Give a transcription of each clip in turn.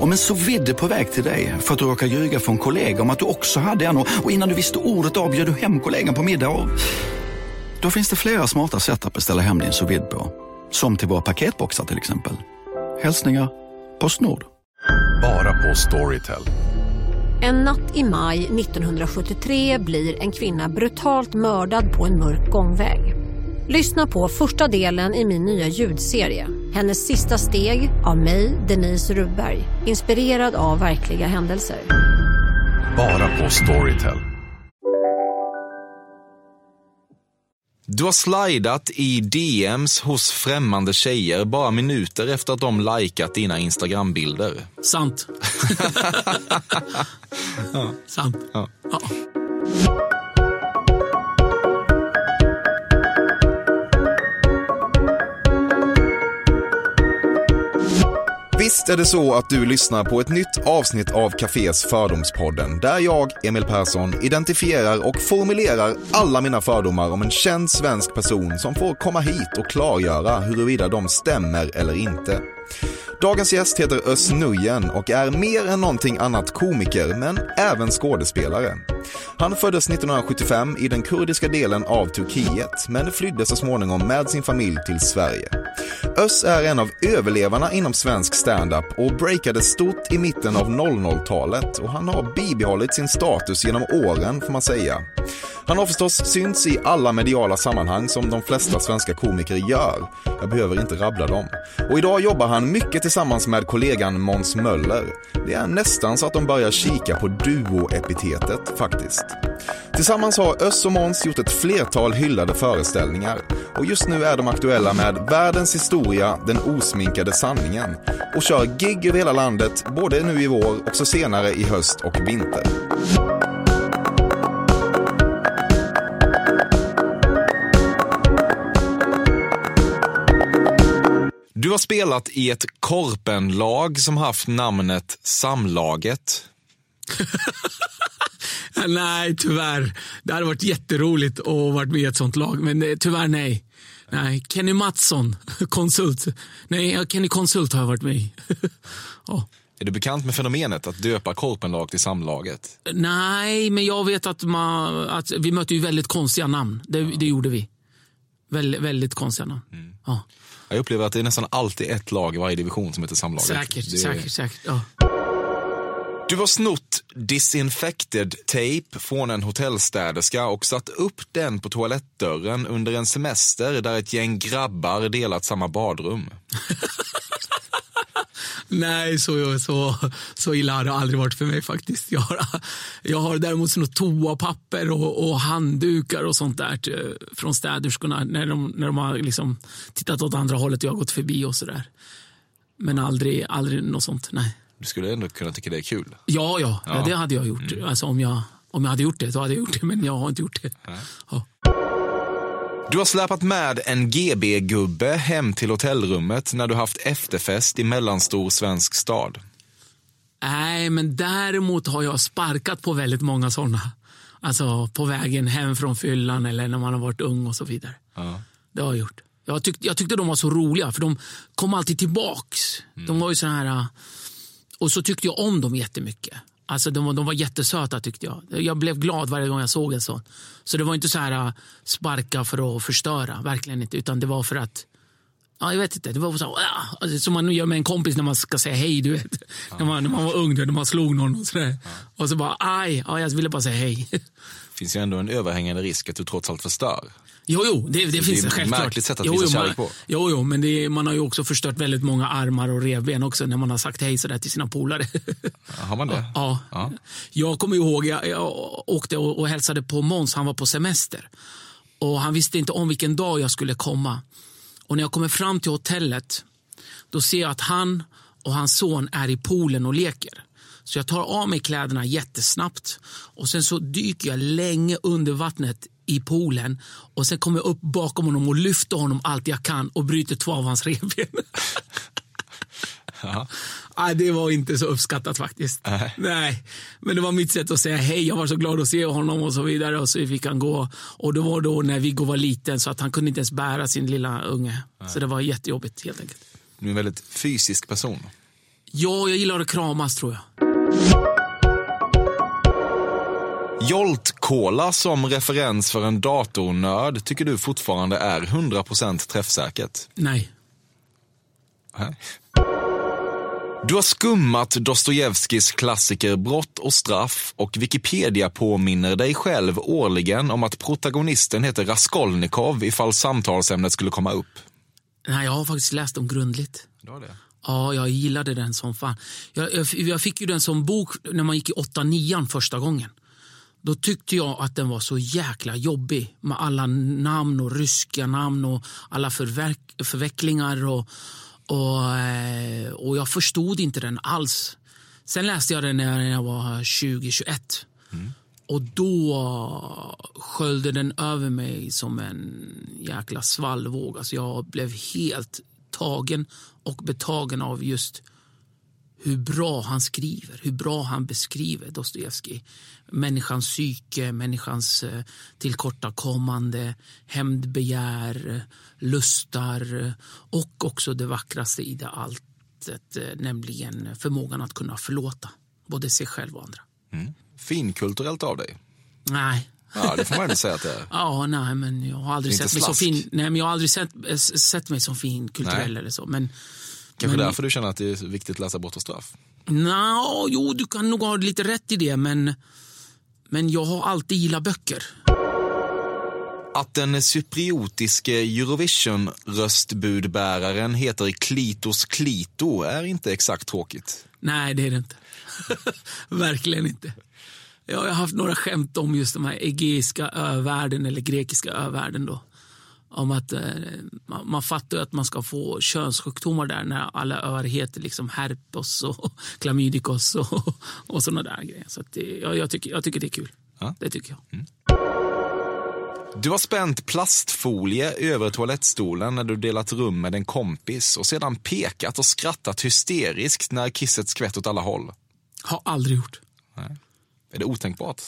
Om en så vidde på väg till dig för att du råkar ljuga från kollega om att du också hade en och innan du visste ordet av du hem kollegan på middag och... Då finns det flera smarta sätt att beställa hem din sous på. Som till våra paketboxar till exempel. Hälsningar Postnord. Bara på Storytel. En natt i maj 1973 blir en kvinna brutalt mördad på en mörk gångväg. Lyssna på första delen i min nya ljudserie. Hennes sista steg av mig, Denise Rubberg. Inspirerad av verkliga händelser. Bara på Storytel. Du har slidat i DMs hos främmande tjejer bara minuter efter att de likat dina Instagram-bilder. Sant. Sant. Ja. Ja. Visst är det så att du lyssnar på ett nytt avsnitt av Cafés Fördomspodden där jag, Emil Persson, identifierar och formulerar alla mina fördomar om en känd svensk person som får komma hit och klargöra huruvida de stämmer eller inte. Dagens gäst heter Özz Nujen och är mer än någonting annat komiker, men även skådespelare. Han föddes 1975 i den kurdiska delen av Turkiet, men flydde så småningom med sin familj till Sverige. Özz är en av överlevarna inom svensk standup och breakade stort i mitten av 00-talet och han har bibehållit sin status genom åren får man säga. Han har förstås synts i alla mediala sammanhang som de flesta svenska komiker gör. Jag behöver inte rabbla dem. Och idag jobbar han mycket tillsammans med kollegan Måns Möller. Det är nästan så att de börjar kika på duo-epitetet faktiskt. Tillsammans har Özz och Måns gjort ett flertal hyllade föreställningar och just nu är de aktuella med Världens historia, den osminkade sanningen och kör gig över hela landet både nu i vår och så senare i höst och vinter. Har spelat i ett korpenlag som haft namnet Samlaget. Nej, tyvärr. Det hade varit jätteroligt att varit med i ett sånt lag, men eh, tyvärr nej. Nej, Kenny Mattsson, konsult. Nej, Kenny Konsult har jag varit med i. ja. Är du bekant med fenomenet att döpa korpenlag till Samlaget? Nej, men jag vet att, man, att vi mötte ju väldigt konstiga namn. Det, det gjorde vi. Väldigt, väldigt konstiga namn. Ja. Jag upplever att det är nästan alltid ett lag i varje division som heter Samlaget. Säkert, Det säkert, säkert. Ja. Du har snott disinfected tape från en hotellstäderska och satt upp den på toalettdörren under en semester där ett gäng grabbar delat samma badrum. Nej, så, så, så illa har det aldrig varit för mig faktiskt. Jag har, jag har däremot snott toapapper och, och handdukar och sånt där till, från städerskorna när de, när de har liksom tittat åt andra hållet och jag har gått förbi och sådär. Men aldrig, aldrig något sånt, nej. Du skulle ändå kunna tycka det är kul. Ja, ja, ja. det hade jag gjort. Alltså, om, jag, om jag hade gjort det, då hade jag gjort det. Men jag har inte gjort det. Ja. Du har släpat med en GB-gubbe hem till hotellrummet när du haft efterfest i mellanstor svensk stad. Nej, men däremot har jag sparkat på väldigt många sådana. Alltså på vägen hem från fyllan eller när man har varit ung och så vidare. Det har jag gjort. Jag, tyck, jag tyckte de var så roliga för de kom alltid tillbaks. De var ju så här... äh, Och så tyckte jag om dem jättemycket. Alltså de, var- de var jättesöta tyckte jag. Jag blev glad varje gång jag såg en sån. Så det var inte så här äh, sparka för att förstöra, verkligen inte. Utan det var för att Ja, jag vet inte. Det var så, ah, alltså, som man gör med en kompis när man ska säga hej. Du vet. När, man, när man var ung, när man slog någon och sådär. Och så bara, aj, ja, jag ville bara säga hej. finns ju ändå en överhängande risk att du trots allt förstör. Jo, jo, det, det Så finns det är ett självklart. märkligt sätt att jo, visa kärlek på. Jo, jo, men det, är- man har ju också förstört väldigt många armar och revben också när man har sagt hej sådär till sina polare. Har man det? Ja. Ja. Jag kommer ihåg, jag, jag åkte och, och hälsade på Måns, han var på semester. Och Han visste inte om vilken dag jag skulle komma. Och När jag kommer fram till hotellet, då ser jag att han och hans son är i poolen och leker. Så jag tar av mig kläderna jättesnabbt och sen så dyker jag länge under vattnet i poolen och sen kommer jag upp bakom honom och lyfter honom allt jag kan och bryter två av hans revben. Nej, det var inte så uppskattat faktiskt. Nej. Men det var mitt sätt att säga hej. Jag var så glad att se honom och så vidare. Och så fick han gå. Och det var då när Viggo var liten så att han kunde inte ens bära sin lilla unge. Så det var jättejobbigt helt enkelt. Du är en väldigt fysisk person. Ja, jag gillar att kramas tror jag. Jolt Cola som referens för en datornörd tycker du fortfarande är 100% träffsäkert? Nej. Nej. Du har skummat Dostojevskijs klassiker Brott och straff och Wikipedia påminner dig själv årligen om att protagonisten heter Raskolnikov ifall samtalsämnet skulle komma upp. Nej, jag har faktiskt läst dem grundligt. Du det? Ja, jag gillade den som fan. Jag, jag, jag fick ju den som bok när man gick i 8-9 första gången. Då tyckte jag att den var så jäkla jobbig med alla namn och ryska namn och alla förverk, förvecklingar. Och, och, eh, och jag förstod inte den alls. Sen läste jag den när jag var 20-21. Och då sköljde den över mig som en jäkla svallvåg. Alltså jag blev helt tagen och betagen av just hur bra han skriver, hur bra han beskriver Dostojevskij. Människans psyke, människans eh, tillkortakommande, hämndbegär, lustar eh, och också det vackraste i det alltet, eh, nämligen förmågan att kunna förlåta både sig själv och andra. Finkulturellt av dig. Nej, Ja, det får man ändå säga att det är. Ja, nej, men jag har aldrig sett mig fin. Nej, men jag har aldrig sett, sett mig som fin kulturell Nej. eller så. Men, Kanske men, därför du känner att det är viktigt att läsa Brott och straff. Nå, jo, du kan nog ha lite rätt i det, men, men jag har alltid gillat böcker. Att den cypriotiske Eurovision-röstbudbäraren heter Klitos Klito är inte exakt tråkigt. Nej, det är det inte. Verkligen inte. Jag har haft några skämt om just de här egeiska övärlden eller grekiska övärlden. Då. Om att eh, man, fattar att man ska få könssjukdomar där när alla öar heter liksom herpes och klamydikos och, och såna där grejer. Så det, jag, jag, tycker, jag tycker det är kul. Ja. Det tycker jag. Du har spänt plastfolie över toalettstolen när du delat rum med en kompis och sedan pekat och skrattat hysteriskt när kisset skvätt åt alla håll. Har aldrig gjort. Är det otänkbart?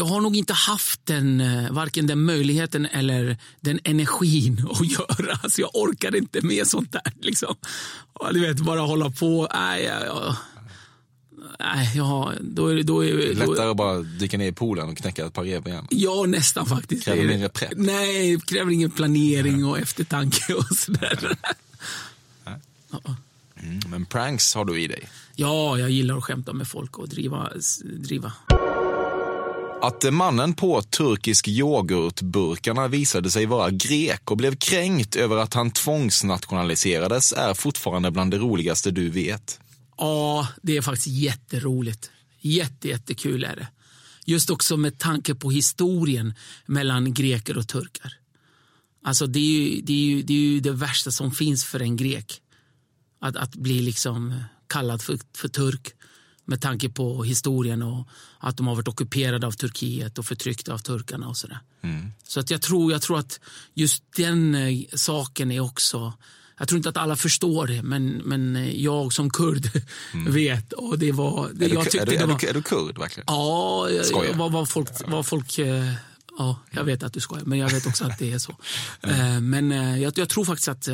Jag har nog inte haft den, eh, varken den möjligheten eller den energin att göra. Alltså jag orkar inte med sånt där. Liksom. Ja, Du vet, bara hålla på. Nej, jag, nej, har, då är, då är, då, Lättare att bara dyka ner i poolen och knäcka ett par revben. Ja, nästan faktiskt. Kräver mindre prepp. Nej, kräver ingen planering och eftertanke och sådär. Mm, men pranks har du i dig. Ja, jag gillar att skämta med folk och driva. driva. Att mannen på turkisk yoghurtburkarna visade sig vara grek och blev kränkt över att han tvångsnationaliserades är fortfarande bland det roligaste du vet. Ja, det är faktiskt jätteroligt. Jätte, jättekul är det. Just också med tanke på historien mellan greker och turkar. Alltså det är ju det, är ju, det, är ju det värsta som finns för en grek. Att, att bli liksom kallad för, för turk med tanke på historien och att de har varit ockuperade av Turkiet och förtryckta av turkarna och sådär. Så att jag, tror, jag tror att just den eh, saken är också... Jag tror inte att alla förstår det, men, men eh, jag som kurd vet. Och det var, det, Är du, jag är, tyckte du, det är, var, du, är du kurd verkligen? Ja, jag- vad, vad folk... Vad folk eh, ja, jag vet att du skojar, men jag vet också att det är så. Men jag, jag tror faktiskt att...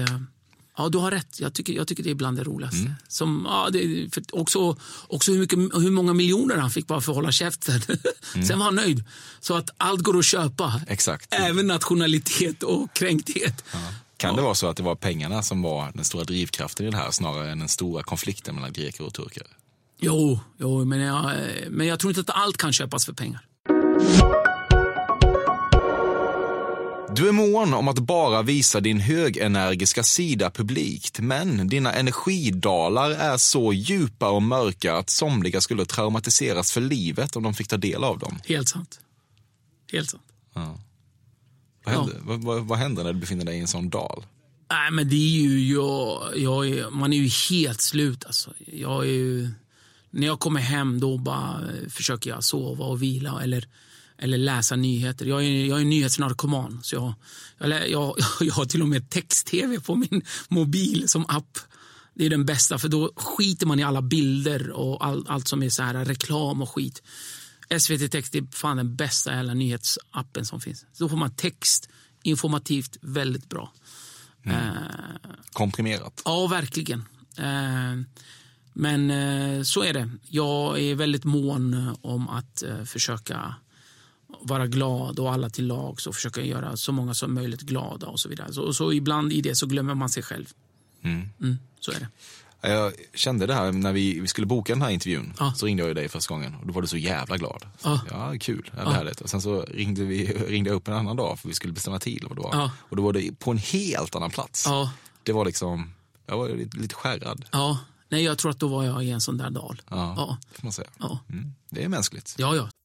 Ja, du har rätt. Jag tycker, jag tycker det är bland det roligaste. Som, ja, det, för också också hur, mycket, hur många miljoner han fick bara för att hålla käften. Sen var han nöjd. Så att allt går att köpa. Exakt. Även nationalitet och kränkthet. Kan det vara så att det var pengarna som var den stora drivkraften i det här snarare än den stora konflikten mellan greker och turkar? Jo, jo men, jag, eh, men jag tror inte att allt kan köpas för pengar. Du är mån om att bara visa din högenergiska sida publikt, men dina energidalar är så djupa och mörka att somliga skulle traumatiseras för livet om de fick ta del av dem. Helt sant. Helt sant. Vad händer, vad, vad, vad händer när du befinner dig i en sån dal? Nej, men det är ju... Jag, jag är, man är ju helt slut. Alltså. Jag är ju, när jag kommer hem då bara eh, försöker jag sova och vila eller, eller läsa nyheter. Jag är, jag är nyhetsnarkoman. Så jag, jag, jag, jag har till och med text-tv på min mobil som app. Det är den bästa, för då skiter man i alla bilder och all, allt som är så här reklam och skit. SVT Text är fan den bästa jävla nyhetsappen som finns. Då får man text, informativt, väldigt bra. Komprimerat. Ja, verkligen. Eh, Men eh, så är det. Jag är väldigt mån eh, om att eh, försöka vara glad och alla till lags och försöka göra så många som möjligt glada och så vidare. Så, så ibland i det så glömmer man sig själv. Mm, så är det. Jag kände det här när vi, vi skulle boka den här intervjun. Ja. Så ringde jag dig första gången och då var du så jävla glad. Så, Ja. ja, kul. Ja, det är härligt. Och sen så ringde, vi, ringde jag upp en annan dag för vi skulle bestämma tid. Och då, var. Ja. och då var det på en helt annan plats. Det var liksom, jag var lite, skärrad. ja. Nej, jag tror att då var jag i en sån där dal. Ja, Ja, får man säga. ja, Mm. Det är mänskligt. ja. ja.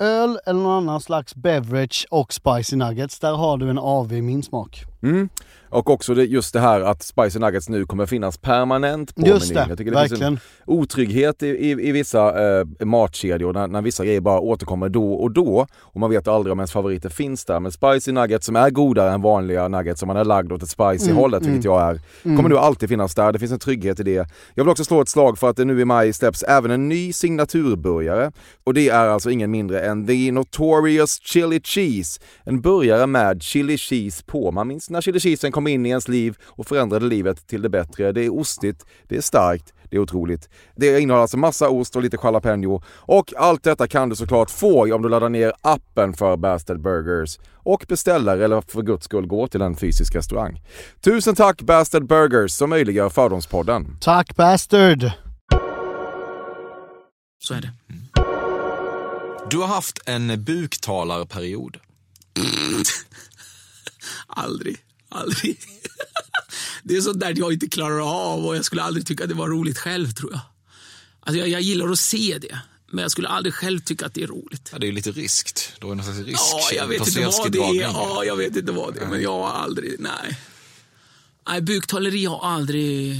öl eller någon annan slags beverage och spicy nuggets, där har du en AV i min smak. Mm. Och också det, just det här att Spicy Nuggets nu kommer finnas permanent på Just menyn. det, Jag tycker det finns verkligen. en otrygghet i, i, i vissa eh, matkedjor när, när vissa grejer bara återkommer då och då och man vet aldrig om ens favoriter finns där. Men Spicy Nuggets som är godare än vanliga nuggets som man är lagd åt ett spicy hållet, vilket jag är, kommer nu alltid finnas där. Det finns en trygghet i det. Jag vill också slå ett slag för att det nu i maj släpps även en ny signaturburgare och det är alltså ingen mindre än The Notorious Chili Cheese. En burgare med chili cheese på. Man minns när chili cheesen kom in i ens liv och förändrade livet till det bättre. Det är ostigt, det är starkt, det är otroligt. Det innehåller alltså massa ost och lite jalapeno. Och allt detta kan du såklart få om du laddar ner appen för Bastard Burgers och beställer eller för guds skull går till en fysisk restaurang. Tusen tack Bastard Burgers som möjliggör Fördomspodden. Tack bastard! Så är det. Du har haft en buktalarperiod. Aldrig. Aldrig. Det är sånt där jag inte klarar av och jag skulle aldrig tycka att det var roligt själv tror jag. Alltså jag, jag gillar att se det, men jag skulle aldrig själv tycka att det är roligt. Ja, det är ju lite riskt. Du har någon slags risk. Ja, jag vet inte vad det är. Ja, jag vet inte vad det är, men jag har aldrig, nej. Nej, buktaleri har aldrig,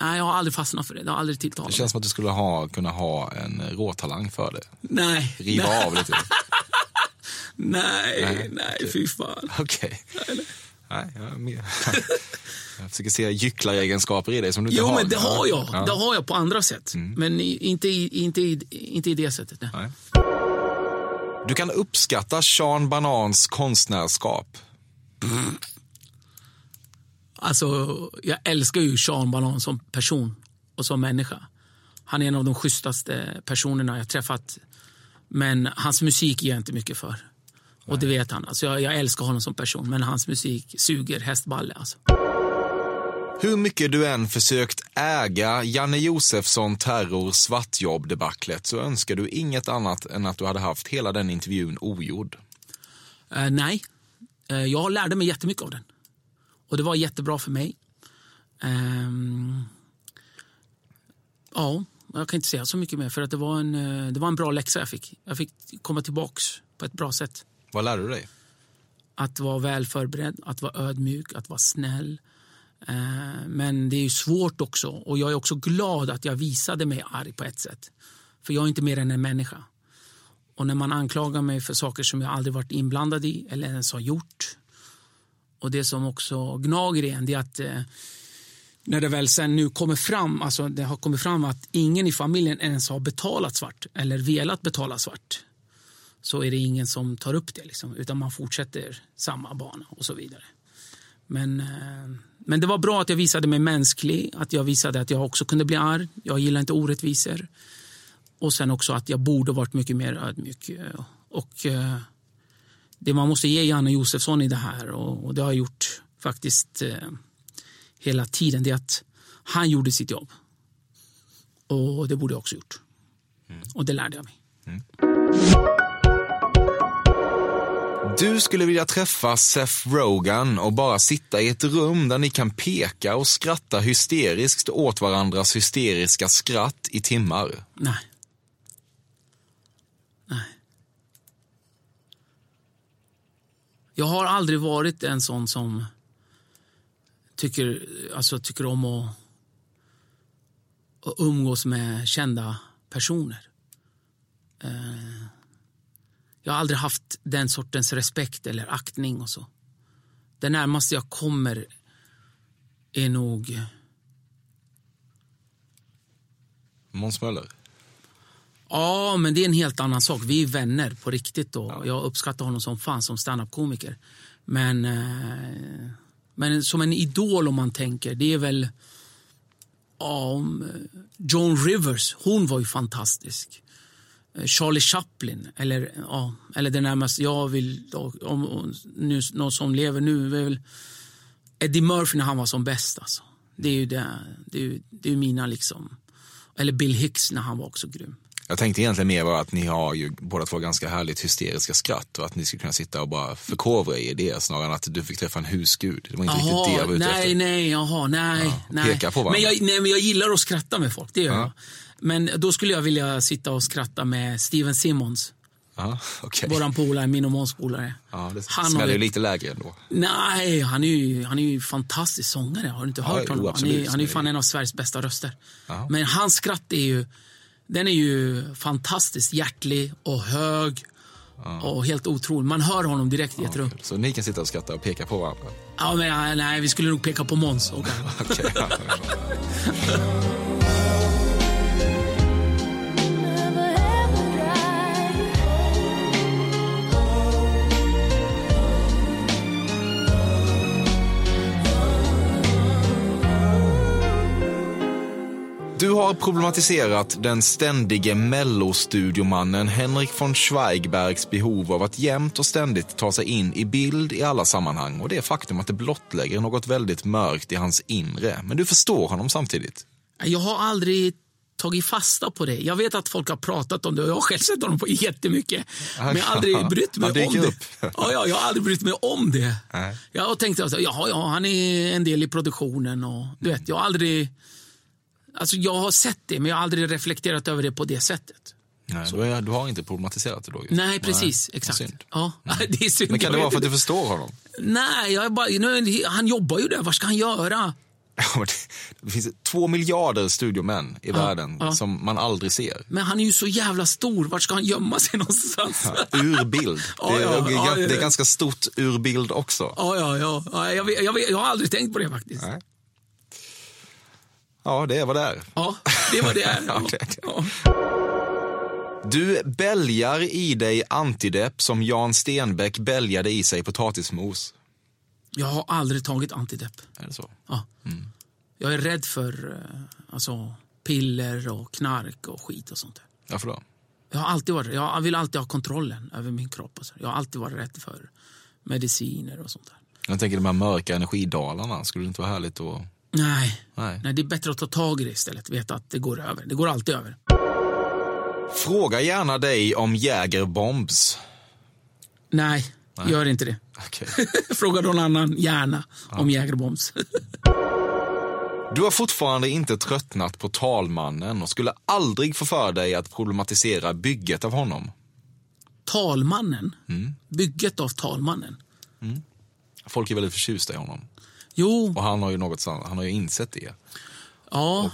nej jag har aldrig fastnat för det. Det har aldrig Det tilltalat känns som att du skulle ha, kunna ha en råtalang för det. Nej, Riva nej, av lite. nej, nej, fy fan. Okej. Nej, jag, är med. jag försöker se gycklaregenskaper i dig som du inte Jo, har. men det har jag. Ja. Det har jag på andra sätt. Men i- inte i, inte i, inte i det sättet. Nej. Nej. Du kan uppskatta Sean Banans konstnärskap. Alltså, jag älskar ju Sean Banan som person och som människa. Han är en av de schysstaste personerna jag träffat. Men hans musik ger jag inte mycket för. Och det vet han. Alltså, jag, jag älskar honom som person, men hans musik suger hästballe. Alltså. Hur mycket du än försökt äga Janne Josefsson terror svartjobb-debaclet så önskar du inget annat än att du hade haft hela den intervjun ogjord. Eh, nej, Eh, jag lärde mig jättemycket av den. Och det var jättebra för mig. Ehm, ja, jag kan inte säga så mycket mer för att det var en, eh, det var en bra läxa jag fick. Jag fick komma tillbaks på ett bra sätt. Vad lärde du dig? Att vara väl förberedd, att vara ödmjuk, att vara snäll. Eh, Men det är ju svårt också och jag är också glad att jag visade mig arg på ett sätt. För jag är inte mer än en människa. Och när man anklagar mig för saker som jag aldrig varit inblandad i eller ens har gjort. Och det som också gnager igen en det är att eh, när det väl sen nu kommer fram, alltså det har kommit fram att ingen i familjen ens har betalat svart eller velat betala svart så är det ingen som tar upp det. Liksom, utan man fortsätter samma bana och så vidare. Men, eh, men det var bra att jag visade mig mänsklig, att jag visade att jag också kunde bli arg. Jag gillar inte orättvisor. Och sen också att jag borde varit mycket mer ödmjuk. Eh, och eh, det man måste ge Janne Josefsson i det här, och, och det har jag gjort faktiskt eh, hela tiden, det är att han gjorde sitt jobb. Och det borde jag också gjort. Och det lärde jag mig. Du skulle vilja träffa Seth Rogen och bara sitta i ett rum där ni kan peka och skratta hysteriskt åt varandras hysteriska skratt i timmar. Nej. Jag har aldrig varit en sån som tycker, alltså, tycker om att, att umgås med kända personer. Eh, jag har aldrig haft den sortens respekt eller aktning och så. Det närmaste jag kommer är nog Måns Möller. Ja, men det är en helt annan sak. Vi är vänner på riktigt. Då. Jag uppskattar honom som fan som standup-komiker. Men, eh, men som en idol om man tänker, det är väl... Ja, om, eh, Joan Rivers, hon var ju fantastisk. Eh, Charlie Chaplin, eller, ja, eller det närmaste jag vill... Om, nu, någon som lever nu är väl Eddie Murphy när han var som bäst. Alltså. Det är ju det, det är, det är mina liksom... Eller Bill Hicks när han var också grym. Jag tänkte egentligen mer bara att ni har ju båda två ganska härligt hysteriska skratt och att ni skulle kunna sitta och bara förkovra er i det snarare än att du fick träffa en husgud. Det var inte riktigt det jag var ute nej, efter. nej, jaha, nej. Ja, nej. peka på varandra. men jag, nej, men jag gillar att skratta med folk, det gör Ja. jag. Men då skulle jag vilja sitta och skratta med Steven Simmons, Ja, okej. våran polare, min och Måns polare. Ja, det Han smäller ju lite lägre ändå. Nej, han är ju, han är ju fantastisk sångare. Har du inte Ja, hört jo, honom? Han absolut. är, han är ju fan en av Sveriges bästa röster. Ja. Men hans skratt är ju, den är ju fantastiskt hjärtlig och hög. Och helt otrolig. Man hör honom direkt i ett rum. Så ni kan sitta och skratta och peka på varandra? Ja, men, nej, vi skulle nog peka på Måns. och Du har problematiserat den ständige mellostudiomannen Henrik von Schweigbergs behov av att jämt och ständigt ta sig in i bild i alla sammanhang och det faktum att det blottlägger något väldigt mörkt i hans inre. Men du förstår honom samtidigt. Jag har aldrig tagit fasta på det. Jag vet att folk har pratat om det och jag har själv sett honom på jättemycket. Men jag har aldrig brytt mig om det. Ja, ja, jag har aldrig brytt mig om det. Jag har tänkt att jaha, ja, han är en del i produktionen och du vet, jag har aldrig... Alltså jag har sett det, men jag har aldrig reflekterat över det på det sättet. Nej, du, är, du har inte problematiserat det då? Nej, precis. vad exakt. Ja, det är synd. Men kan det vara för att du förstår honom? Nej, jag bara, nu, han jobbar ju där. Vad ska han göra? Ja, det- finns två miljarder studiomän i världen ja. som man aldrig ser. Men han är ju så jävla stor. Vart ska han gömma sig någonstans? Ur bild. Ja, det, är, ja, ja, det är ganska stort ur bild också. Ja, ja, ja. ja jag, vet, jag, vet, jag har aldrig tänkt på det faktiskt. Nej. Ja, det är vad det är. Ja, det var det. är. Ja, Ja. Du bälgar i dig antidepp som Jan Stenbeck bälgade i sig potatismos. Jag har aldrig tagit antidepp. Är det så? Ja. Jag är rädd för eh, alltså, piller och knark och skit och sånt. där. Varför då? Jag har alltid varit, jag vill alltid ha kontrollen över min kropp. Och så. Jag har alltid varit rädd för mediciner och sånt där. Jag tänker de här mörka energidalarna. Skulle det inte vara härligt att... Nej. Nej. Nej, det är bättre att ta tag i det istället. Veta att det går över. Det går alltid över. Fråga gärna dig om Jägerbombs. Nej, gör inte det. Okej. Fråga någon annan, gärna, om Jägerbombs. Du har fortfarande inte tröttnat på talmannen och skulle aldrig få för dig att problematisera bygget av honom. talmannen. Mm. Bygget av talmannen. Folk är väldigt förtjusta i honom. Jo, Och han har ju något han har ju insett det. ja.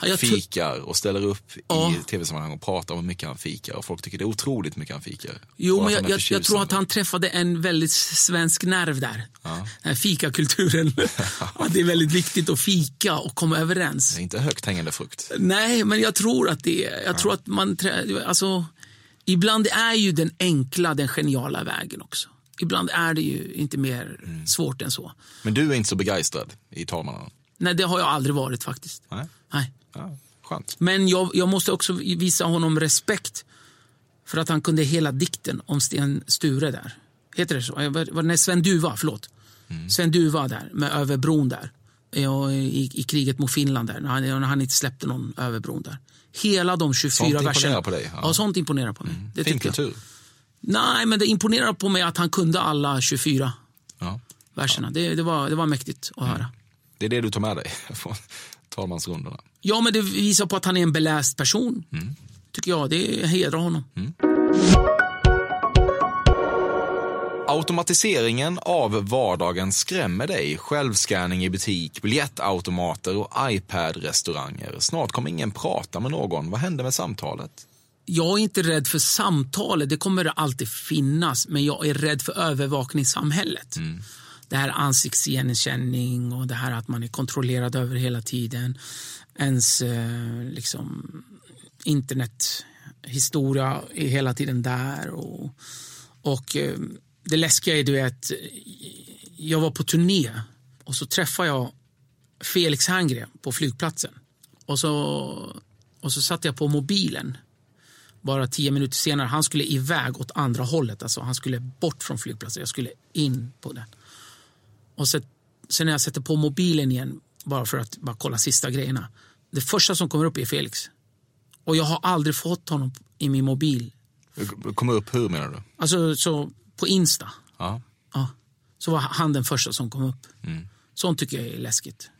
Ja, jag Fikar och ställer upp Ja. i tv-sammanhang och pratar om hur mycket han fikar. Och folk tycker det är otroligt mycket han fikar. Jo, Och men jag, jag, jag tror att han träffade en väldigt svensk nerv där. Den här fikakulturen. att det är väldigt viktigt att fika och komma överens. Det är inte högt hängande frukt. Nej, men jag tror att det är... Jag tror att man... Alltså, ibland är ju den enkla den geniala vägen också. Ibland är det ju inte mer Mm. svårt än så. Men du är inte så begeistrad i talmannen? Nej, det har jag aldrig varit faktiskt. Nej. Nej. Ja, skönt. Men jag, jag måste också visa honom respekt för att han kunde hela dikten om Sten Sture där. Heter det så? Nej, Sven Duva, förlåt. Sven Duva där, med över bron där. I, I kriget mot Finland där, när han, när han inte släppte någon över bron där. Hela de 24 Sånt imponerar verserna. på dig, ja. Ja. sånt imponerar på mig. Det Fin tycker jag. Nej, men det imponerar på mig att han kunde alla 24 Ja. verserna. Det, det, var, det var mäktigt att höra. Det är det du tar med dig från talmansrundorna. Ja, men det visar på att han är en beläst person. Tycker jag. Det hedrar honom. Automatiseringen av vardagen skrämmer dig. Självscanning i butik, biljettautomater och iPad-restauranger. Snart kommer ingen prata med någon. Vad hände med samtalet? Jag är inte rädd för samtalet, det kommer alltid finnas. Men jag är rädd för övervakningssamhället. Det här ansiktsigenkänning och det här att man är kontrollerad över hela tiden. Ens eh, liksom, internethistoria är hela tiden där. Och, och eh, det läskiga är du vet, jag var på turné och så träffade jag Felix Herngren på flygplatsen. Och så, och så satte jag på mobilen bara tio minuter senare. Han skulle iväg åt andra hållet. Alltså, han skulle bort från flygplatsen. Jag skulle in på den. Och så, sen när jag sätter på mobilen igen, bara för att bara kolla sista grejerna. Det första som kommer upp är Felix. Och jag har aldrig fått honom i min mobil. Kommer upp hur menar du? Alltså så på Insta. Ja. Ja. Så var han den första som kom upp. Sånt tycker jag är läskigt.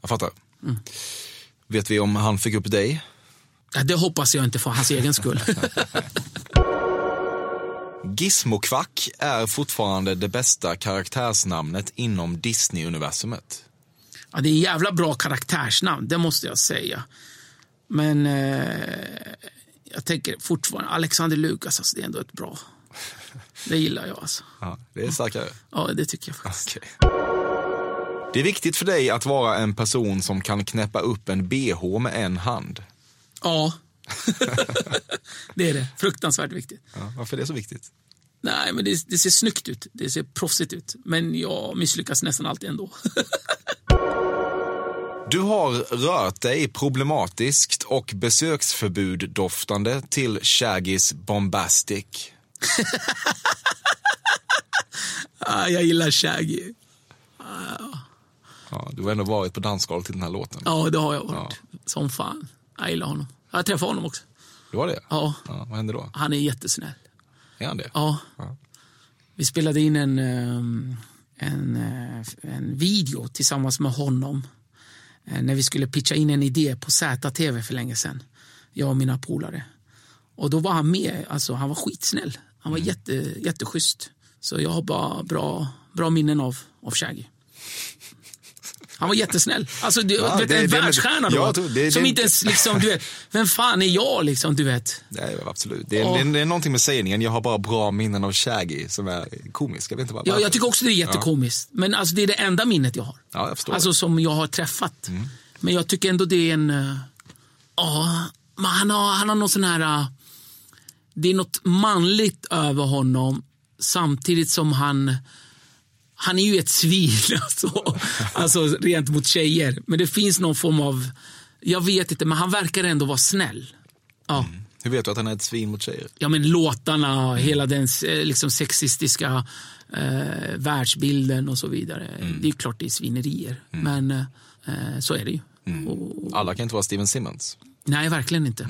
Jag fattar. Vet vi om han fick upp dig? Det hoppas jag inte för hans egen skull. Gizmokvack är fortfarande det bästa karaktärsnamnet inom Disney-universumet. ja, det är jävla bra karaktärsnamn, det måste jag säga. Men eh, jag tänker fortfarande, Alexander Lukas, alltså, det är ändå ett bra. Det gillar jag alltså. Ja, det är starkare. Ja, det tycker jag faktiskt. Okej. Det är viktigt för dig att vara en person som kan knäppa upp en bh med en hand. Ja. det är det. Fruktansvärt viktigt. Ja, varför är det så viktigt? Nej, men det, det ser snyggt ut. Det ser proffsigt ut. Men jag misslyckas nästan alltid ändå. Du har rört dig problematiskt och besöksförbud-doftande till Shaggys Bombastic. ah, jag gillar Shaggy. Ja, du har ändå varit på dansgolv till den här låten. Ja, det har jag varit. Som fan. Jag gillar honom. Jag träffade honom också. Du var det? Ja, ja. Vad hände då? han är jättesnäll. Är han det? Ja. Ja. Vi spelade in en, ehm, en, eh, en video tillsammans med honom eh, när vi skulle pitcha in en idé på ZTV för länge sedan. Jag och mina polare. Och då var han med. Alltså, han var skitsnäll. Han var Mm. jätte, jätteschysst. Så jag har bara bra, bra minnen av, av Shaggy. Han var jättesnäll. Alltså, du, Ja, vet, det- en det- världsstjärna Ja, då. tror- det- som det- inte ens liksom, du vet, vem fan är jag liksom, du vet. Det är absolut. Det är, Ja. det, är, det någonting med sägningen, jag har bara bra minnen av Shaggy som är komisk. Jag vet inte vad, Ja, jag tycker också det är jättekomiskt. Men alltså, det är det enda minnet jag har. Ja, jag förstår. Alltså som jag har träffat. Men jag tycker ändå det är en... eh, Ja, men han har, han har någon sån här... eh, Det är något manligt över honom samtidigt som han... Han är ju ett svin, alltså, alltså rent mot tjejer. Men det finns någon form av... Jag vet inte, men han verkar ändå vara snäll. Ja. Hur vet du att han är ett svin mot tjejer? Ja, men låtarna, hela den eh, liksom sexistiska eh, världsbilden och så vidare. Det är klart det är svinerier, men eh, så är det ju. Och, Alla kan inte vara Steven Simmons. nej, verkligen inte.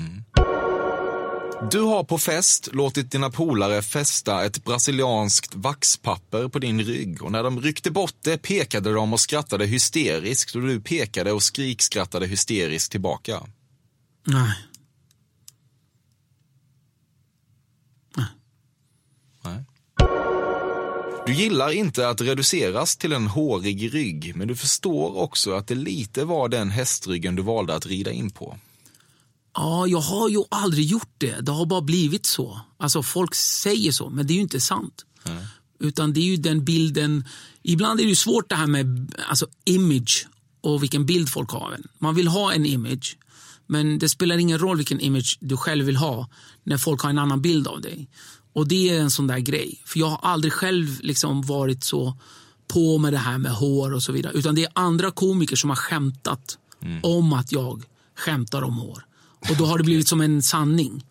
Du har på fest låtit dina polare fästa ett brasilianskt vaxpapper på din rygg och när de ryckte bort det pekade de och skrattade hysteriskt och du pekade och skrikskrattade hysteriskt tillbaka. Nej. Nej. Du gillar inte att reduceras till en hårig rygg, men du förstår också att det lite var den hästryggen du valde att rida in på. Ja, jag har ju aldrig gjort det. Det har bara blivit så. Alltså Folk säger så, men det är ju inte sant. Utan det är ju den bilden... Ibland är det ju svårt det här med alltså, image och vilken bild folk har. Man vill ha en image, men det spelar ingen roll vilken image du själv vill ha när folk har en annan bild av dig. Och det är en sån där grej. För jag har aldrig själv liksom varit så på med det här med hår och så vidare. Utan det är andra komiker som har skämtat om att jag skämtar om hår. Och då har det blivit som en sanning.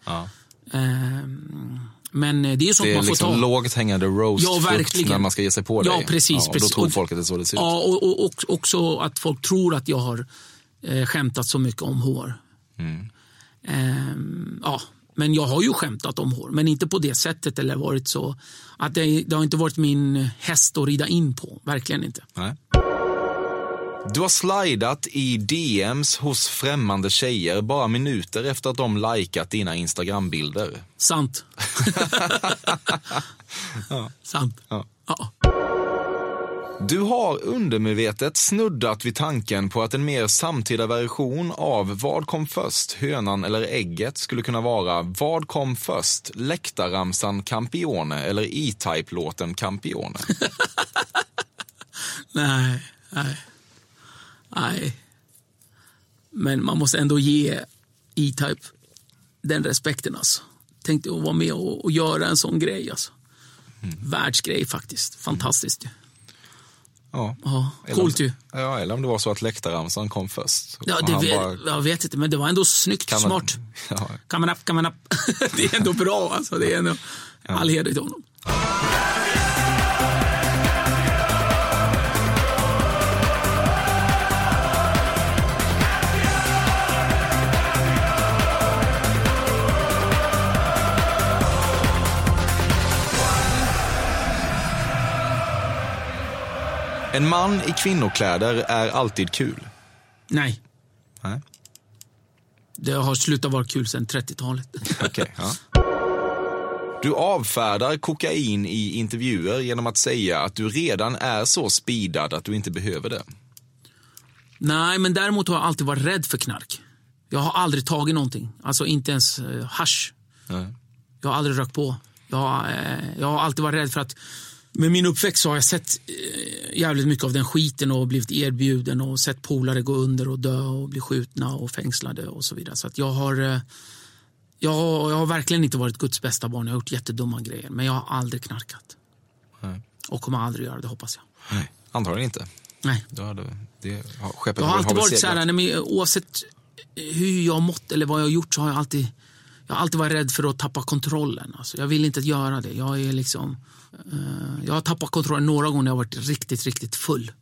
Ehm, men det är sånt Det är man får liksom ta. lågt hängande Ja, roastfrukt verkligen. när man ska ge sig på dig. Ja, precis. Ja, och precis. Då tror Och- folk att det är så det ser ut. Ja, och, och, och också att folk tror att jag har eh, skämtat så mycket om hår. Mm. Ehm, ja, men jag har ju skämtat om hår, men inte på det sättet. eller varit så att det, det har inte varit min häst att rida in på. Verkligen inte. Nej. Du har slidat i DMs hos främmande tjejer bara minuter efter att de likat dina Instagram-bilder. Sant. Sant. Ja. Ja. Du har undermedvetet snuddat vid tanken på att en mer samtida version av Vad kom först, hönan eller ägget skulle kunna vara Vad kom först, läktarramsan Campione eller E-Type-låten Campione? Nej, nej. Nej. Men man måste ändå ge E-Type den respekten. Alltså. Tänkte att vara med och, och göra en sån grej. Alltså. Världsgrej faktiskt. Fantastiskt. ju. Ja. Ja, coolt ju. Ja, eller om det var så att läktarramsan kom först. Ja, det vet, bara- Jag vet inte, men det var ändå snyggt. Kan man- smart. Ja. Coming up, coming up. det är ändå bra. Alltså. Det är ändå all heder till honom. En man i kvinnokläder är alltid kul. Nej, Nej. det har slutat vara kul sedan 30-talet. Okej, ja. Du avfärdar kokain i intervjuer genom att säga att du redan är så speedad att du inte behöver det. Nej, men däremot har jag alltid varit rädd för knark. Jag har aldrig tagit någonting. Alltså inte ens eh, hasch. Nej. Jag har aldrig rökt på. Jag, eh, jag har alltid varit rädd för att med min uppväxt så har jag sett eh, jävligt mycket av den skiten och blivit erbjuden och sett polare gå under och dö och bli skjutna och fängslade och så vidare. Så att jag har eh, jag, har- jag har verkligen inte varit Guds bästa barn. Jag har gjort jättedumma grejer. Men jag har aldrig knarkat. Nej. Och kommer aldrig göra det, hoppas jag. Nej. Antagligen inte. Nej. Då hade, det, har, skeppet Jag har alltid varit så här, seglat. nej, men oavsett hur jag mått eller vad jag har gjort så har jag alltid, jag har alltid varit rädd för att tappa kontrollen. Alltså, jag vill inte göra det. Jag är liksom, eh, jag har tappat kontrollen några gånger när jag har varit riktigt, riktigt full.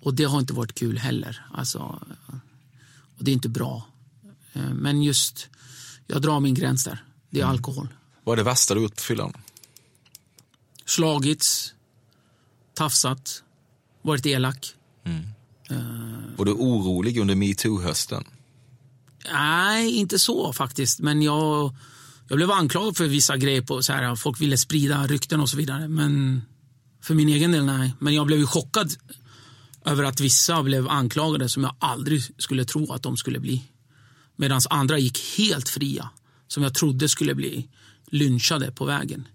Och det har inte varit kul heller. Alltså, eh, och det är inte bra. Eh, men just, jag drar min gräns där. Det är alkohol. Vad är det värsta du gjort på fyllan? Slagits, tafsat, varit elak. Var du orolig under metoo-hösten? Nej, inte så faktiskt. Men jag, jag blev anklagad för vissa grejer. på så här, Folk ville sprida rykten och så vidare. Men för min egen del, nej. Men jag blev ju chockad över att vissa blev anklagade som jag aldrig skulle tro att de skulle bli. Medan andra gick helt fria, som jag trodde skulle bli lynchade på vägen.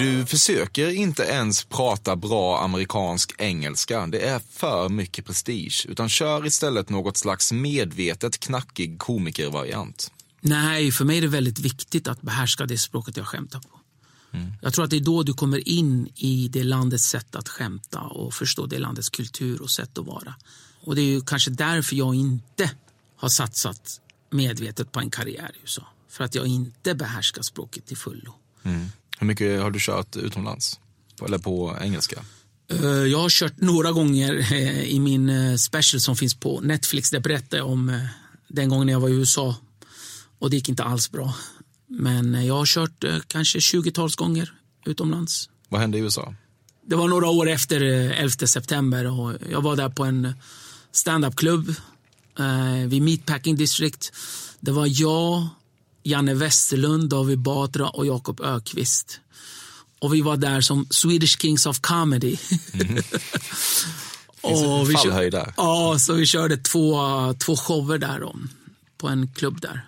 Du försöker inte ens prata bra amerikansk engelska. Det är för mycket prestige. Utan kör istället något slags medvetet knackig komikervariant. Nej, för mig är det väldigt viktigt att behärska det språket jag skämtar på. Jag tror att det är då du kommer in i det landets sätt att skämta och förstå det landets kultur och sätt att vara. Och det är kanske därför jag inte har satsat medvetet på en karriär i USA. För att jag inte behärskar språket till fullo. Hur mycket har du kört utomlands? Eller på engelska? Eh, Jag har kört några gånger eh, i min eh, special som finns på Netflix. Där berättar jag om den gången jag var i USA. Och det gick inte alls bra. Men jag har kört kanske 20-tals gånger utomlands. Vad hände i USA? Det var några år efter eh, 11 september och jag var där på en stand-up-klubb eh, vid Meatpacking District. Det var jag, Janne Westerlund, David Batra och Jakob Ökvist. Och vi var där som Swedish Kings of Comedy. en vi kör- fallhöjd där. Ja, så vi körde två, två shower där då, på en klubb där.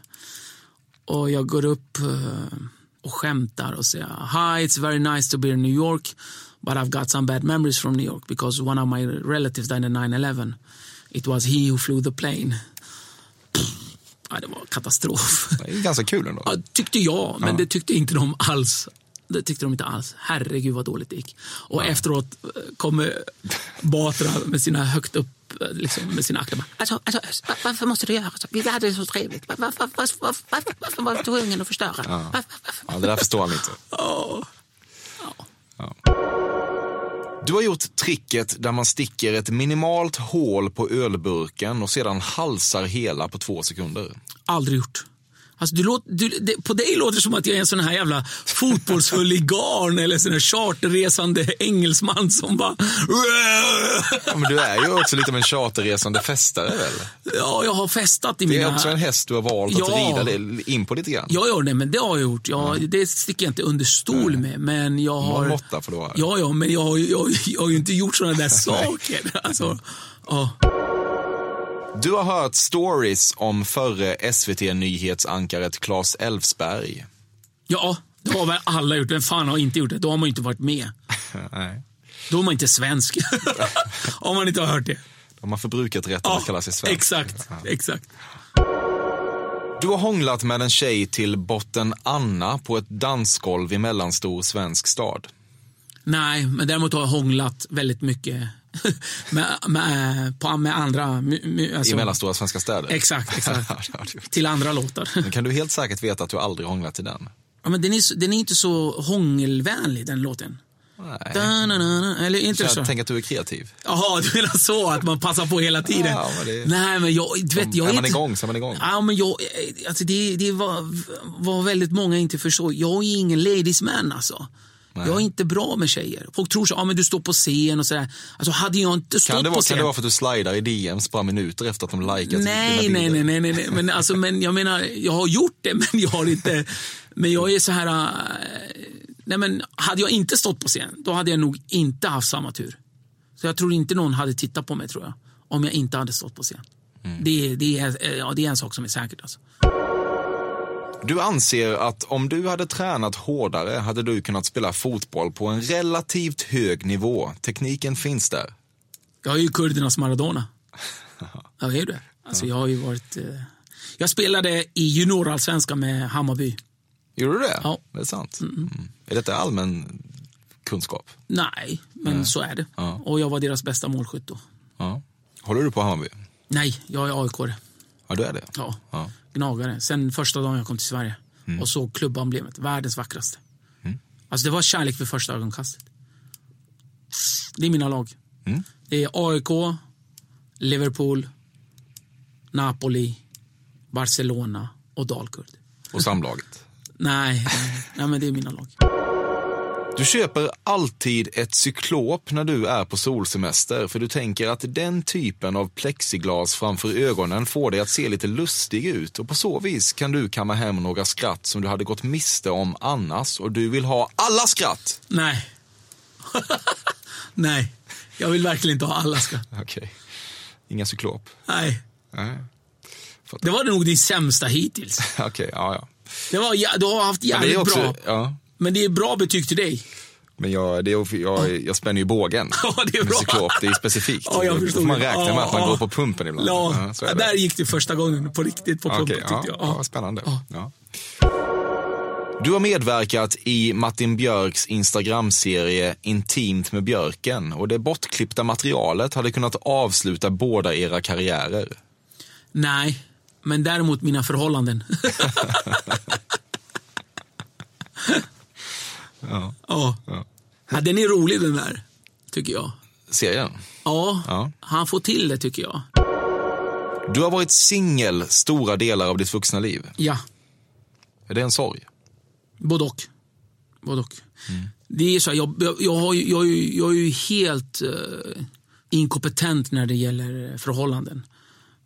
Och jag går upp eh, och skämtar och säger Hi, it's very nice to be in New York but I've got some bad memories from New York because one of my relatives died in 9-11. It was he who flew the plane. Ja, det var katastrof. Det är ganska kul ändå. Ja, tyckte jag, men det tyckte inte de alls. Det tyckte de inte alls. Herregud vad dåligt det gick. Och efteråt eh, kommer Batra med sina högt upp, eh, liksom, med sina akter. Alltså, alltså, va- varför måste du göra så? Vi hade det så trevligt. Va- Varför, varför, varför, varför, varför var du tvungen att förstöra? Varför, varför? Ja, det där förstår han inte. "Åh." Du har gjort tricket där man sticker ett minimalt hål på ölburken och sedan halsar hela på två sekunder. Aldrig gjort. Alltså, du låter, du, det, på dig låter det som att jag är en sån här jävla fotbollshuligan eller sån här charterresande engelsman som bara... Ja, men du är ju också lite av en charterresande festare väl? Ja, jag har festat i Det mina... är också en häst du har valt att Ja. rida det in på lite grann. Ja, ja nej, men det har jag gjort. Ja, Det sticker jag inte under stol med. Men jag har... Måtta får du ha. Ja, ja, men jag jag, ju- jag har ju inte gjort såna där saker. Alltså, ja. Du har hört stories om förre SVT-nyhetsankaret Claes Elfsberg. ja, det har väl alla gjort. Vem fan har inte gjort det? Då har man inte varit med. Nej. Då är man inte svensk. Om man inte har hört det. De har förbrukat rätten att kalla sig svensk. exakt. exakt. Du har hånglat med en tjej till botten Anna på ett dansgolv i mellanstor svensk stad. Nej, men däremot har jag hånglat väldigt mycket med, med, på, med andra... Alltså, I mellanstora svenska städer. Exakt, exakt. Till andra låtar. Men kan du helt säkert veta att du aldrig hånglat till den? Ja, men den, är, den är inte så hångelvänlig, den låten. Nej. Eller inte Så tänker att du är kreativ. Jaha, du menar så att man passar på hela tiden? Ja, men det- Nej, men jag, du vet, jag är man inte- igång så är man igång. Ja, men jag, alltså det, det var, var väldigt många inte förstår. Jag är ingen ladies man alltså. Jag är inte bra med tjejer. Folk tror så, ja men du står på scen och sådär. Alltså hade jag inte stått Kan det, på vara, scen. kan det vara för att du slidar i DMs bara minuter efter att de likat Nej, nej, nej, nej, nej, nej. Men, alltså, men jag menar, jag har gjort det, men jag har inte... Men jag är så här... äh, nej, men hade jag inte stått på scen, då hade jag nog inte haft samma tur. Så jag tror inte någon hade tittat på mig, tror jag. Om jag inte hade stått på scen. Det, det, är, ja, det är en sak som är säkert. Alltså. Du anser att om du hade tränat hårdare hade du kunnat spela fotboll på en relativt hög nivå. Tekniken finns där. Jag är ju kurdernas Maradona. Jag är det. Alltså, jag har ju varit... Eh... Jag spelade i juniorallsvenskan med Hammarby. Gjorde du det? Ja. Det är sant. Mm. Är detta allmän kunskap? Nej, men så är det. Ja. Och jag var deras bästa målskytt då. Ja. Håller du på Hammarby? Nej, jag är aik. Ja, du är det? Ja, Ja. Mm. gnagare. Sen första dagen jag kom till Sverige och såg klubbemblemet. Världens vackraste. Alltså det var kärlek vid första ögonkastet. Det är mina lag. Mm. Det är AIK, Liverpool, Napoli, Barcelona och Dalkurd. Och samlaget? Nej, nej, men det är mina lag. Du köper alltid ett cyklop när du är på solsemester för du tänker att den typen av plexiglas framför ögonen får dig att se lite lustig ut och på så vis kan du kamma hem några skratt som du hade gått miste om annars och du vill ha alla skratt. Nej. nej, jag vill verkligen inte ha alla skratt. Okej. Inga cyklop? Nej. Nej. Det var nog din sämsta hittills. Okej, ja ja. Det var, ja, du har haft jävligt också, bra. ja. Men det är bra betyg till dig. Men jag, det är, jag, jag spänner ju bågen. Ja, det är Med bra. cyklop, det är specifikt. Ja, jag Då förstår får man räkna Ja, med att man ja. går på pumpen ibland. Ja, det. där gick det första gången på riktigt på pumpen. Tyckte ja, jag. ja, spännande. Ja. Ja. Du har medverkat i Martin Björks Instagram-serie Intimt med Björken och det bortklippta materialet hade kunnat avsluta båda era karriärer. Nej, men däremot mina förhållanden. Ja. ja. Ja. ja. Den är rolig den där, tycker jag. Serien. Ja, Ja. han får till det tycker jag. Du har varit singel stora delar av ditt vuxna liv. Ja, Är det en sorg? både och. Både och. Det är så här, jag, jag, jag, har jag, jag är ju helt eh, inkompetent när det gäller förhållanden.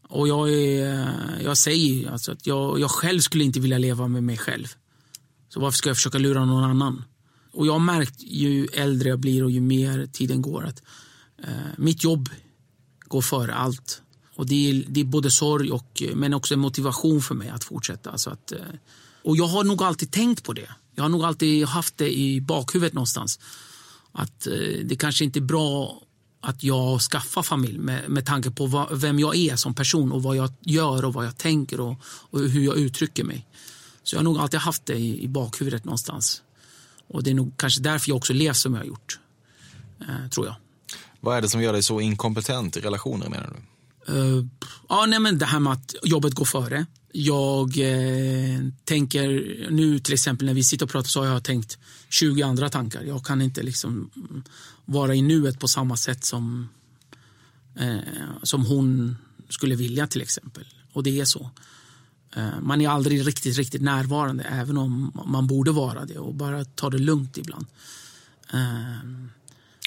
Och jag, är, eh, jag säger alltså att jag, jag själv skulle inte vilja leva med mig själv. Så varför ska jag försöka lura någon annan? Och jag har märkt ju äldre jag blir och ju mer tiden går att eh, mitt jobb går före allt. Och det är, det är både sorg och eh, men också en motivation för mig att fortsätta. Så att, eh, och jag har nog alltid tänkt på det. Jag har nog alltid haft det i bakhuvudet någonstans. Att eh, det kanske inte är bra att jag skaffar familj med, med tanke på vad, vem jag är som person och vad jag gör och vad jag tänker och, och hur jag uttrycker mig. Så jag har nog alltid haft det i, i bakhuvudet någonstans. Och det är nog kanske därför jag också levt som jag har gjort. Eh, tror jag. Vad är det som gör dig så inkompetent i relationer menar du? Eh, ja, nej, men det här med att jobbet går före. Jag eh, tänker nu till exempel när vi sitter och pratar så har jag tänkt 20 andra tankar. Jag kan inte liksom vara i nuet på samma sätt som, eh, som hon skulle vilja till exempel. Och det är så. Eh, man är aldrig riktigt, riktigt närvarande även om man borde vara det och bara ta det lugnt ibland. Eh,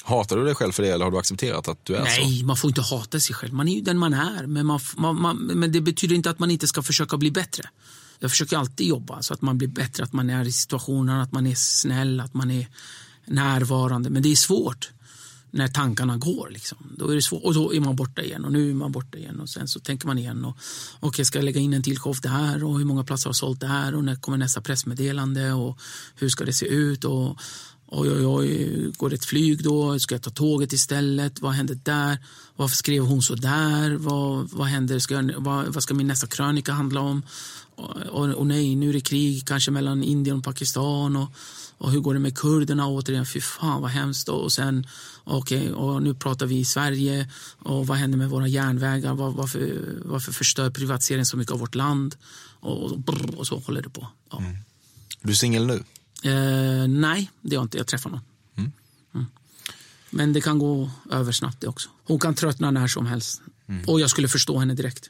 Hatar du dig själv för det eller har du accepterat att du är så? Nej, man får inte hata sig själv. Man är ju den man är. Men, man, man, man, men det betyder inte att man inte ska försöka bli bättre. Jag försöker alltid jobba så att man blir bättre, att man är i situationen, att man är snäll, att man är närvarande. Men det är svårt när tankarna går. Liksom. Då är det svårt. Och då är man borta igen och nu är man borta igen. Och sen så tänker man igen. Och, okay, ska jag lägga in en till show där? Och hur många platser har sålt där? Och när kommer nästa pressmeddelande? Och hur ska det se ut? Och, Oj, oj, oj, går det ett flyg då? Ska jag ta tåget istället? Vad hände där? Varför skrev hon så där? Vad, vad händer? Ska jag, vad, vad ska min nästa krönika handla om? Och, och, och nej, nu är det krig kanske mellan Indien och Pakistan. Och, och hur går det med kurderna? Återigen, fy fan vad hemskt. Och sen, okej, och nu pratar vi i Sverige. Och vad händer med våra järnvägar? Var, varför, varför förstör privatiseringen så mycket av vårt land? Och, och, brr, och så håller det på. Ja. Du är singel nu? Eh, nej, det är jag inte. Jag träffar någon. Mm. Men det kan gå över snabbt det också. Hon kan tröttna när som helst. Och jag skulle förstå henne direkt.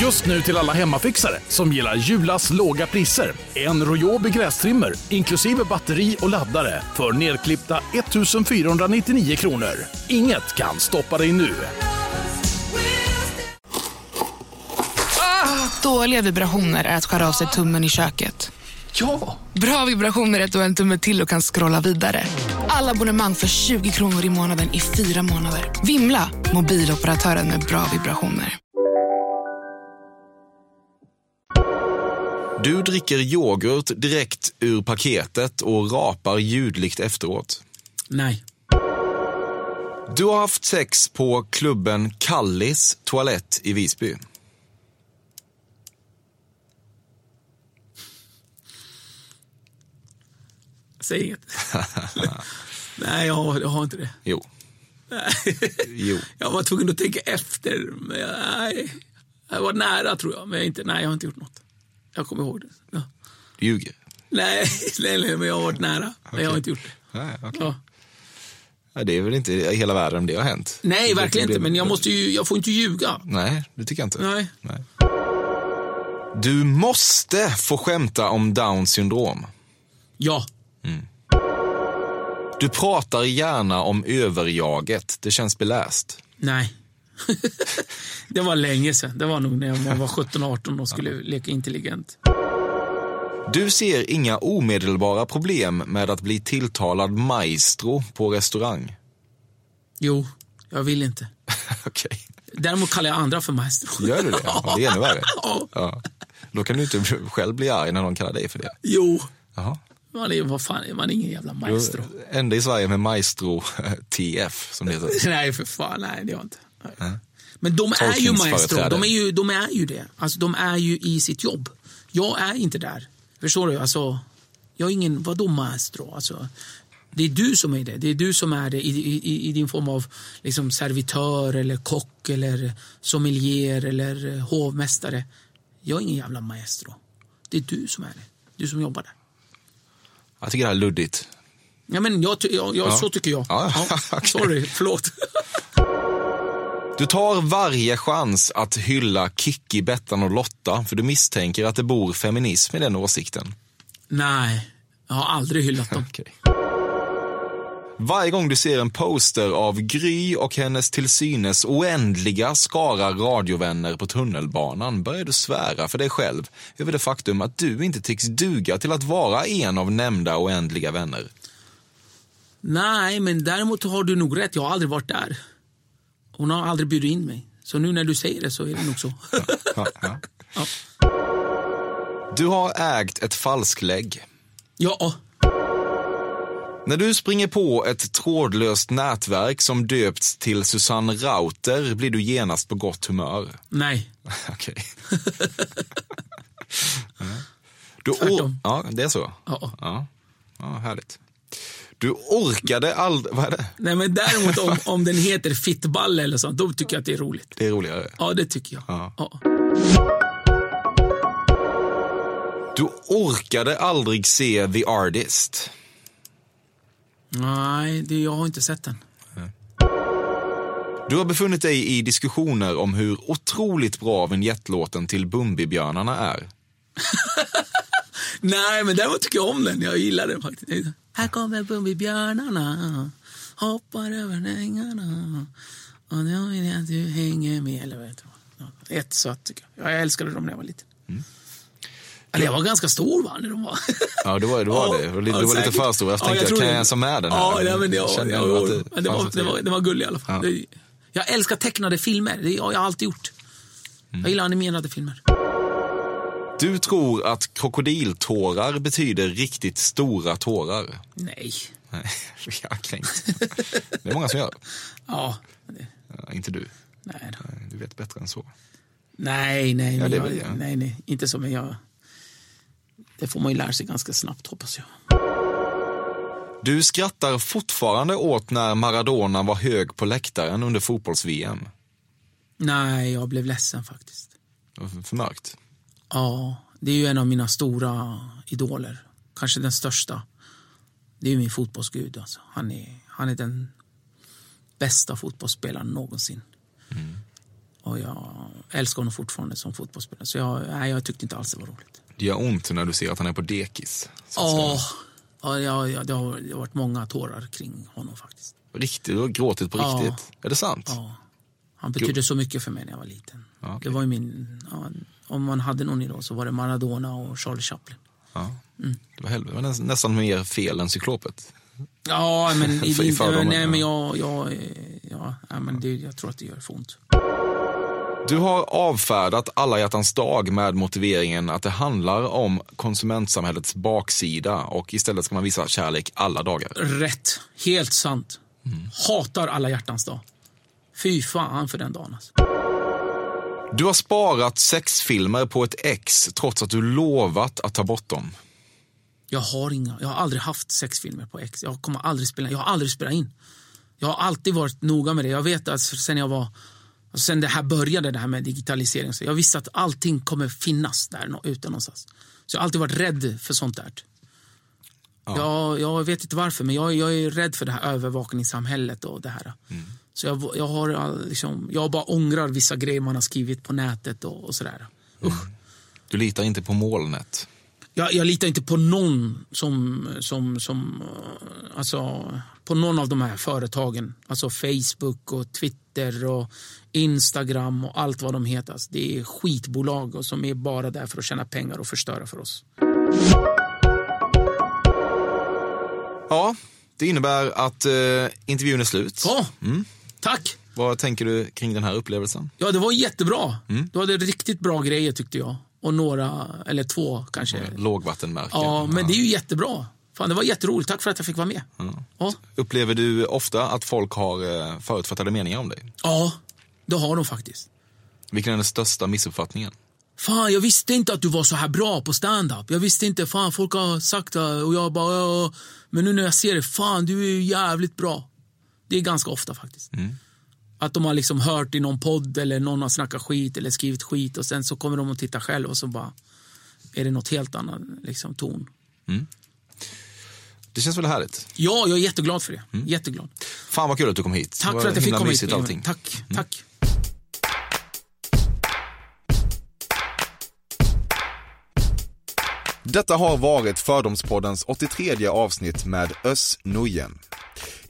Just nu till alla hemmafixare som gillar Julas låga priser. En Royobi grästrimmer inklusive batteri och laddare för nedklippta 1 499 kronor. Inget kan stoppa dig nu. Dåliga vibrationer är att skära av sig tummen i köket. Ja! Bra vibrationer är att du har en tumme till och kan scrolla vidare. Alla abonnemang för 20 kronor i månaden i fyra månader. Vimla! Mobiloperatören med bra vibrationer. Du dricker yoghurt direkt ur paketet och rapar ljudligt efteråt. Nej. Du har haft sex på klubben Kallis toalett i Visby. Säg inget. Nej, jag har, jag har inte det. Jo. Jo. Jag var tvungen att tänka efter. Men jag, nej. jag var nära tror jag. Men jag inte, nej, jag har inte gjort något. Jag kommer ihåg det. Ja. Du ljuger. Nej, nej, nej, men jag har varit nära. Men jag har inte gjort det. Nej, okej. Ja. Ja, det är väl inte i hela världen det har hänt. Nej, verkligen inte. Men jag, måste ju, jag får inte ljuga. Nej, det tycker jag inte. Nej. Du måste få skämta om Downs syndrom. Ja. Du pratar gärna om överjaget. Det känns beläst. Nej. det var länge sedan. Det var nog när jag var 17-18 och skulle leka intelligent. Du ser inga omedelbara problem med att bli tilltalad maestro på restaurang. Jo, jag vill inte. Okej. Däremot kallar jag andra för maestro. Gör du det? Ja, det är ännu värre. Ja. Då kan du inte själv bli arg när någon kallar dig för det. Jo. Jaha. Man är, vad fan, man är ingen jävla maestro. Enda i Sverige med maestro TF, som det heter. Nej, för fan. Nej, det har jag inte. Men de är ju maestro. De är ju, de är ju det. Alltså, de är ju i sitt jobb. Jag är inte där. Förstår du? Alltså, jag är ingen, vadå maestro? Alltså, det är du som är det. Det är du som är det i, i, i din form av liksom, servitör eller kock eller sommelier eller hovmästare. Jag är ingen jävla maestro. Det är du som är det. Du som jobbar där. Jag tycker det här är luddigt. Ja, men jag, jag, jag, Ja. Så tycker jag. Ja, Ja. Sorry, förlåt. Du tar varje chans att hylla Kikki, Bettan och Lotta för du misstänker att det bor feminism i den åsikten. Nej, jag har aldrig hyllat dem. Okej. Varje gång du ser en poster av Gry och hennes till synes oändliga skara radiovänner på tunnelbanan börjar du svära för dig själv över det faktum att du inte tycks duga till att vara en av nämnda oändliga vänner. Nej, men däremot har du nog rätt. Jag har aldrig varit där. Hon har aldrig bjudit in mig. Så nu när du säger det så är det nog så. Ja, ja. Ja. Du har ägt ett falsklägg. ja, När du springer på ett trådlöst nätverk som döpts till Susanne Rauter blir du genast på gott humör. nej. Okej. Du Tvärtom. ja, det är så? Ja. Ja, ja härligt. Du orkade aldrig... Vad är det? Nej, men däremot om, om den heter fittballe eller sånt, då tycker jag att det är roligt. Det är roligare. Ja, det tycker jag. Ja. Ja. Du orkade aldrig se The Artist. Nej, det, jag har inte sett den. Du har befunnit dig i diskussioner om hur otroligt bra vignettlåten till Bumbibjörnarna är. Nej, men däremot tycker jag om den. Jag gillar den faktiskt. Här kommer Bumbibjörnarna, hoppar över ängarna och nu vill jag att du hänger med. Eller vad heter det? Ja, Jättesött tycker jag. Jag älskade dem när jag var liten. Eller jag var ganska stor va, när de var. Ja, det var, det var Ja, det. Du var lite, ja, du var lite för stor. Jag Ja, tänkte, jag tror kan det. jag ens ha med den här? Ja, nej, men det, ja, ja, jag ja, att men det, var, det, var, det var gulligt i alla fall. Ja. Det, jag älskar tecknade filmer. Det har jag alltid gjort. Mm. Jag gillar animerade filmer. Du tror att krokodiltårar betyder riktigt stora tårar. Nej. Nej, jag är kränkt. Det är många som gör. Ja. det- Ja, inte du. Nej då. Du vet bättre än så. Nej, nej, Ja, jag, jag. nej, nej, inte. Men jag, det får man ju lära sig ganska snabbt, hoppas jag. Du skrattar fortfarande åt när Maradona var hög på läktaren under fotbolls-VM. Nej, jag blev ledsen faktiskt. För mörkt. Ja, det är ju en av mina stora idoler. Kanske den största. Det är ju min fotbollsgud. Alltså. Han, är, han är den bästa fotbollsspelaren någonsin. Och jag älskar honom fortfarande som fotbollsspelare. Så jag, nej, jag tyckte inte alls det var roligt. Det gör ont när du ser att han är på dekis. Ja, ja, ja, ja, det, har, det har varit många tårar kring honom faktiskt. Riktigt, du har gråtit på Ja. riktigt. Är det sant? Ja. Han betydde så mycket för mig när jag var liten. Ja, okej. Det var ju min, ja, om man hade någon idol så var det Maradona och Charlie Chaplin. Ja. Mm. Det var, helvete. var nästan, mer fel än cyklopet. Ja, men, i, i nej, men ja. jag, jag, ja, ja, men det, jag tror att det gör för ont. Du har avfärdat alla hjärtans dag med motiveringen att det handlar om konsumentsamhällets baksida och istället ska man visa kärlek alla dagar. Rätt. Helt sant. Mm. Hatar alla hjärtans dag. Fy fan för den dagen. Alltså. Du har sparat sexfilmer på ett ex trots att du lovat att ta bort dem. Jag har inga, jag har aldrig haft sexfilmer på X. Jag kommer aldrig spela, jag har aldrig spelat in. Jag har alltid varit noga med det. Jag vet att sen jag var, sen det här började det här med digitalisering, så jag visste att allting kommer finnas där ute någonstans. Så jag har alltid varit rädd för sånt där. Jag, jag vet inte varför, men jag, jag är rädd för det här övervakningssamhället och det här. Så jag, jag, har liksom, jag bara ångrar vissa grejer man har skrivit på nätet och, och sådär. Du litar inte på molnet. Jag, jag litar inte på någon som, som, som eh, alltså, på någon av de här företagen. Alltså Facebook och Twitter och Instagram och allt vad de heter. Alltså, det är skitbolag och som är bara där för att tjäna pengar och förstöra för oss. Ja, det innebär att eh, intervjun är slut. Ja, Mm. Tack! Vad tänker du kring den här upplevelsen? Ja, det var jättebra. Mm. Du hade riktigt bra grejer tyckte jag. Och några, eller två kanske. Lågvattenmärken. Ja, men det är ju jättebra. Fan, det var jätteroligt. Tack för att jag fick vara med. Ja. Upplever du ofta att folk har eh, förutfattade meningar om dig? Ja, det har de faktiskt. Vilken är den största missuppfattningen? Fan, jag visste inte att du var så här bra på stand-up. Jag visste inte, fan folk har sagt det och jag bara, ja. Men nu när jag ser det, fan du är ju jävligt bra. Det är ganska ofta faktiskt. Att de har liksom hört i någon podd eller någon har snackat skit eller skrivit skit och sen så kommer de och tittar själv och så bara är det något helt annat liksom, ton. Det känns väl härligt? Ja, jag är jätteglad för det. Jätteglad. Fan vad kul att du kom hit. Tack för att jag fick komma hit. allting. Tack, tack. Detta har varit Fördomspoddens 83 avsnitt med Öss Nujen.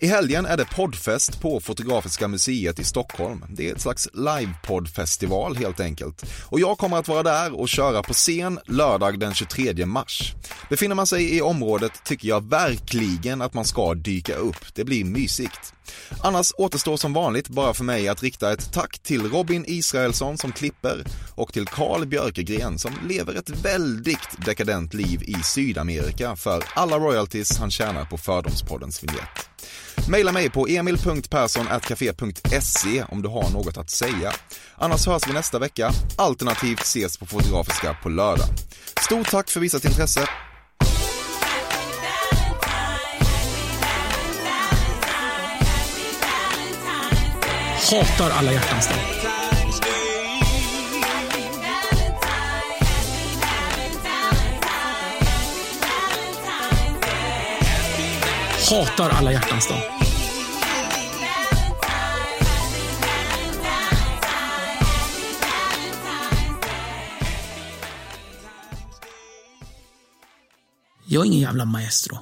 I helgen är det poddfest på Fotografiska museet i Stockholm. Det är ett slags livepoddfestival helt enkelt. Och jag kommer att vara där och köra på scen lördag den 23 mars. Befinner man sig i området tycker jag verkligen att man ska dyka upp. Det blir mysigt. Annars återstår som vanligt bara för mig att rikta ett tack till Robin Israelsson som klipper och till Carl Björkegren som lever ett väldigt dekadent liv i Sydamerika för alla royalties han tjänar på Fördomspoddens vignett. Maila mig på emil.perssonatkafe.se om du har något att säga. Annars hörs vi nästa vecka, alternativt ses på Fotografiska på lördag. Stort tack för visat intresse. Hatar alla hjärtans dag. Hatar alla hjärtans dag. Jag är ingen jävla maestro.